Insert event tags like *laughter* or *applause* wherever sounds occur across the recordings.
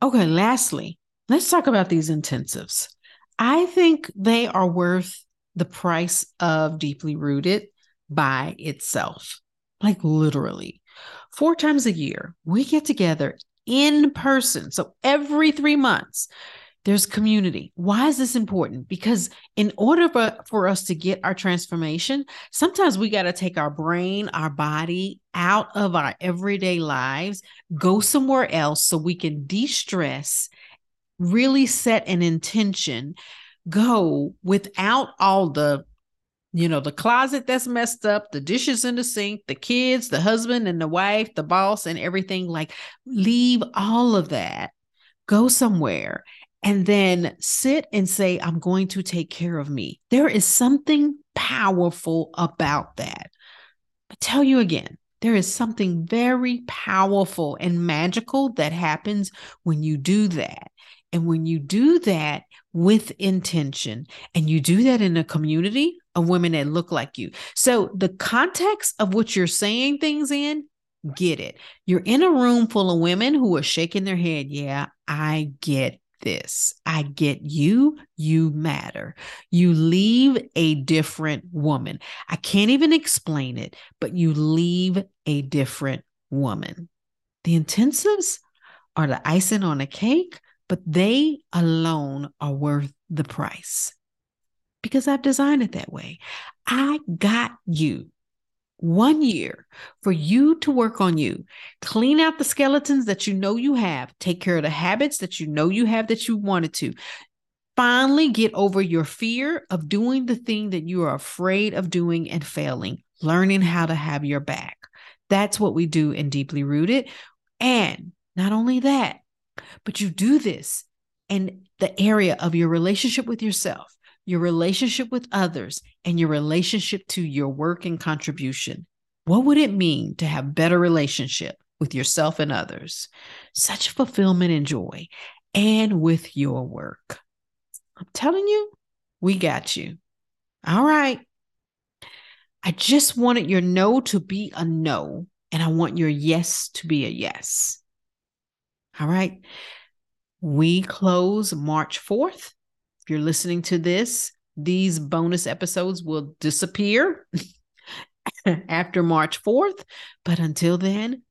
Okay, lastly, let's talk about these intensives. I think they are worth the price of deeply rooted by itself, like literally. Four times a year, we get together in person. So every three months, there's community. Why is this important? Because in order for, for us to get our transformation, sometimes we got to take our brain, our body out of our everyday lives, go somewhere else so we can de stress, really set an intention, go without all the you know, the closet that's messed up, the dishes in the sink, the kids, the husband and the wife, the boss, and everything. Like, leave all of that, go somewhere, and then sit and say, I'm going to take care of me. There is something powerful about that. I tell you again, there is something very powerful and magical that happens when you do that. And when you do that with intention and you do that in a community of women that look like you. So the context of what you're saying things in, get it. You're in a room full of women who are shaking their head. Yeah, I get this. I get you. You matter. You leave a different woman. I can't even explain it, but you leave a different woman. The intensives are the icing on a cake but they alone are worth the price because I've designed it that way. I got you one year for you to work on you, clean out the skeletons that you know you have, take care of the habits that you know you have that you wanted to. Finally, get over your fear of doing the thing that you are afraid of doing and failing, learning how to have your back. That's what we do in Deeply Rooted. And not only that, but you do this in the area of your relationship with yourself, your relationship with others, and your relationship to your work and contribution. What would it mean to have better relationship with yourself and others? Such fulfillment and joy and with your work. I'm telling you, we got you. All right. I just wanted your no to be a no, and I want your yes to be a yes. All right. We close March 4th. If you're listening to this, these bonus episodes will disappear *laughs* after March 4th. But until then,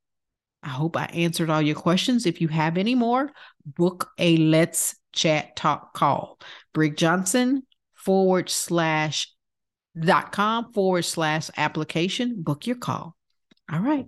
I hope I answered all your questions. If you have any more, book a Let's Chat Talk call. Brig Johnson forward slash dot com forward slash application. Book your call. All right.